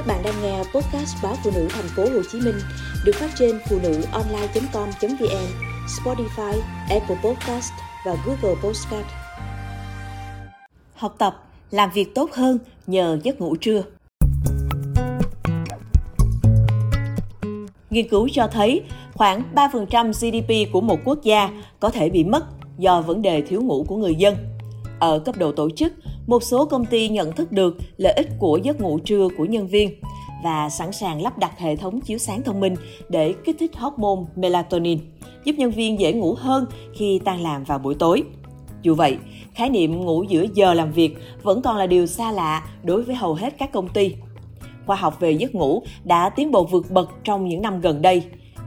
Các bạn đang nghe podcast báo phụ nữ thành phố Hồ Chí Minh được phát trên phụ nữ online.com.vn, Spotify, Apple Podcast và Google Podcast. Học tập, làm việc tốt hơn nhờ giấc ngủ trưa. Nghiên cứu cho thấy khoảng 3% GDP của một quốc gia có thể bị mất do vấn đề thiếu ngủ của người dân. Ở cấp độ tổ chức, một số công ty nhận thức được lợi ích của giấc ngủ trưa của nhân viên và sẵn sàng lắp đặt hệ thống chiếu sáng thông minh để kích thích hormone melatonin, giúp nhân viên dễ ngủ hơn khi tan làm vào buổi tối. Dù vậy, khái niệm ngủ giữa giờ làm việc vẫn còn là điều xa lạ đối với hầu hết các công ty. Khoa học về giấc ngủ đã tiến bộ vượt bậc trong những năm gần đây.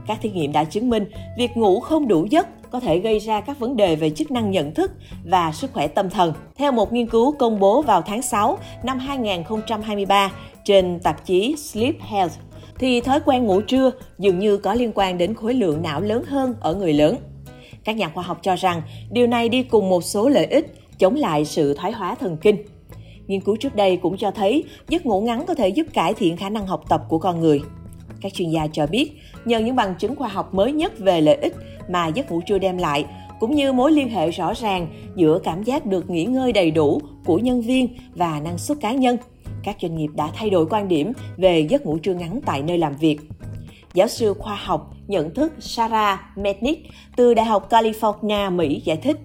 Các thí nghiệm đã chứng minh việc ngủ không đủ giấc có thể gây ra các vấn đề về chức năng nhận thức và sức khỏe tâm thần. Theo một nghiên cứu công bố vào tháng 6 năm 2023 trên tạp chí Sleep Health, thì thói quen ngủ trưa dường như có liên quan đến khối lượng não lớn hơn ở người lớn. Các nhà khoa học cho rằng điều này đi cùng một số lợi ích chống lại sự thoái hóa thần kinh. Nghiên cứu trước đây cũng cho thấy giấc ngủ ngắn có thể giúp cải thiện khả năng học tập của con người. Các chuyên gia cho biết, nhờ những bằng chứng khoa học mới nhất về lợi ích mà giấc ngủ trưa đem lại, cũng như mối liên hệ rõ ràng giữa cảm giác được nghỉ ngơi đầy đủ của nhân viên và năng suất cá nhân, các doanh nghiệp đã thay đổi quan điểm về giấc ngủ trưa ngắn tại nơi làm việc. Giáo sư khoa học nhận thức Sarah Mednick từ Đại học California, Mỹ giải thích,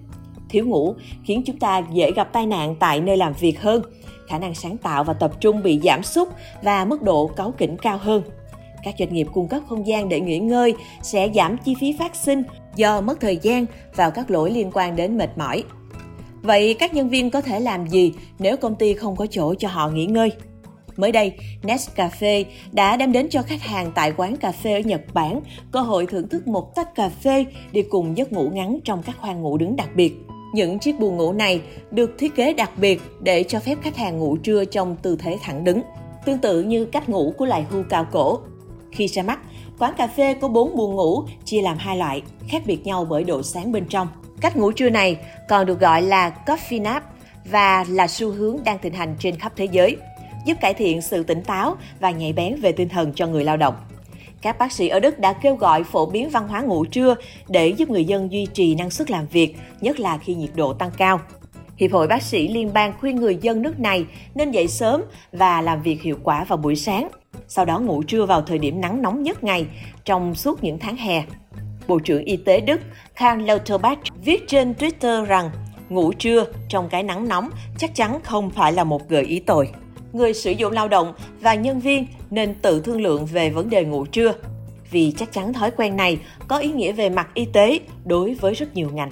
thiếu ngủ khiến chúng ta dễ gặp tai nạn tại nơi làm việc hơn, khả năng sáng tạo và tập trung bị giảm sút và mức độ cáu kỉnh cao hơn. Các doanh nghiệp cung cấp không gian để nghỉ ngơi sẽ giảm chi phí phát sinh do mất thời gian vào các lỗi liên quan đến mệt mỏi. Vậy các nhân viên có thể làm gì nếu công ty không có chỗ cho họ nghỉ ngơi? Mới đây, Nescafe đã đem đến cho khách hàng tại quán cà phê ở Nhật Bản cơ hội thưởng thức một tách cà phê đi cùng giấc ngủ ngắn trong các khoang ngủ đứng đặc biệt. Những chiếc buồng ngủ này được thiết kế đặc biệt để cho phép khách hàng ngủ trưa trong tư thế thẳng đứng, tương tự như cách ngủ của loài hưu cao cổ. Khi ra mắt, quán cà phê có 4 buồng ngủ chia làm hai loại, khác biệt nhau bởi độ sáng bên trong. Cách ngủ trưa này còn được gọi là coffee nap và là xu hướng đang thịnh hành trên khắp thế giới, giúp cải thiện sự tỉnh táo và nhạy bén về tinh thần cho người lao động. Các bác sĩ ở Đức đã kêu gọi phổ biến văn hóa ngủ trưa để giúp người dân duy trì năng suất làm việc, nhất là khi nhiệt độ tăng cao. Hiệp hội bác sĩ liên bang khuyên người dân nước này nên dậy sớm và làm việc hiệu quả vào buổi sáng, sau đó ngủ trưa vào thời điểm nắng nóng nhất ngày trong suốt những tháng hè. Bộ trưởng Y tế Đức Karl Lauterbach viết trên Twitter rằng ngủ trưa trong cái nắng nóng chắc chắn không phải là một gợi ý tồi. Người sử dụng lao động và nhân viên nên tự thương lượng về vấn đề ngủ trưa, vì chắc chắn thói quen này có ý nghĩa về mặt y tế đối với rất nhiều ngành.